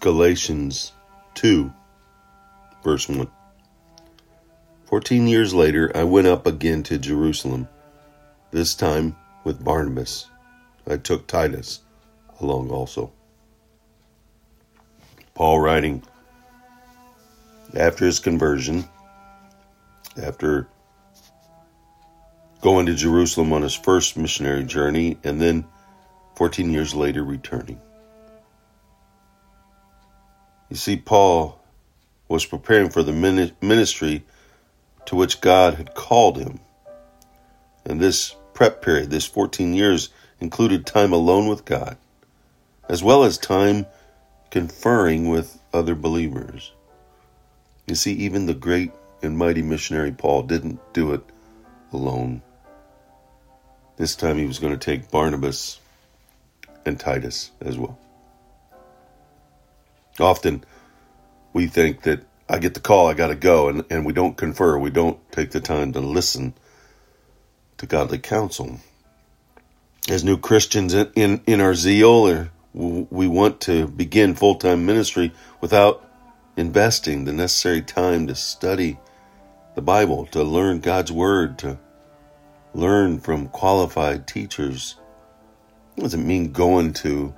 Galatians 2, verse 1. Fourteen years later, I went up again to Jerusalem, this time with Barnabas. I took Titus along also. Paul writing after his conversion, after going to Jerusalem on his first missionary journey, and then 14 years later returning. You see, Paul was preparing for the ministry to which God had called him. And this prep period, this 14 years, included time alone with God, as well as time conferring with other believers. You see, even the great and mighty missionary Paul didn't do it alone. This time he was going to take Barnabas and Titus as well. Often we think that I get the call, I got to go, and, and we don't confer, we don't take the time to listen to godly counsel. As new Christians in, in, in our zeal, or we want to begin full time ministry without investing the necessary time to study the Bible, to learn God's Word, to learn from qualified teachers. It doesn't mean going to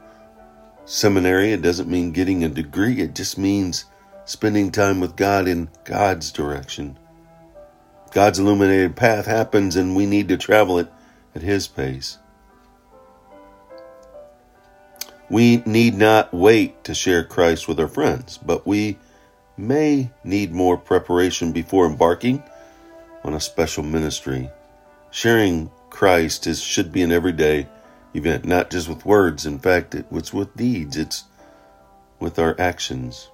seminary, it doesn't mean getting a degree, it just means spending time with God in God's direction. God's illuminated path happens, and we need to travel it at His pace. We need not wait to share Christ with our friends, but we may need more preparation before embarking on a special ministry. Sharing Christ is, should be an everyday event, not just with words. In fact, it's with deeds, it's with our actions.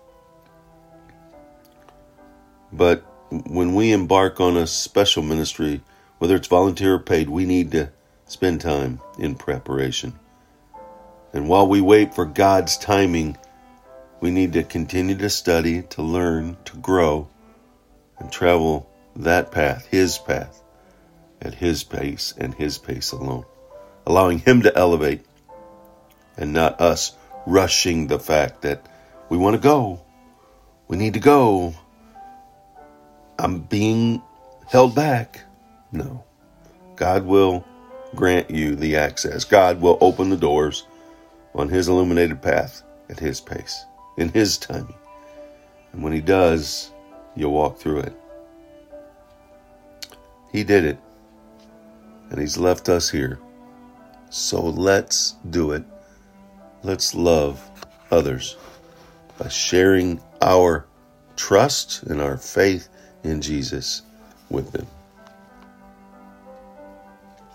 But when we embark on a special ministry, whether it's volunteer or paid, we need to spend time in preparation. And while we wait for God's timing, we need to continue to study, to learn, to grow, and travel that path, His path, at His pace and His pace alone, allowing Him to elevate and not us rushing the fact that we want to go. We need to go. I'm being held back. No. God will grant you the access. God will open the doors on His illuminated path at His pace, in His timing. And when He does, you'll walk through it. He did it, and He's left us here. So let's do it. Let's love others by sharing our trust and our faith in Jesus with them.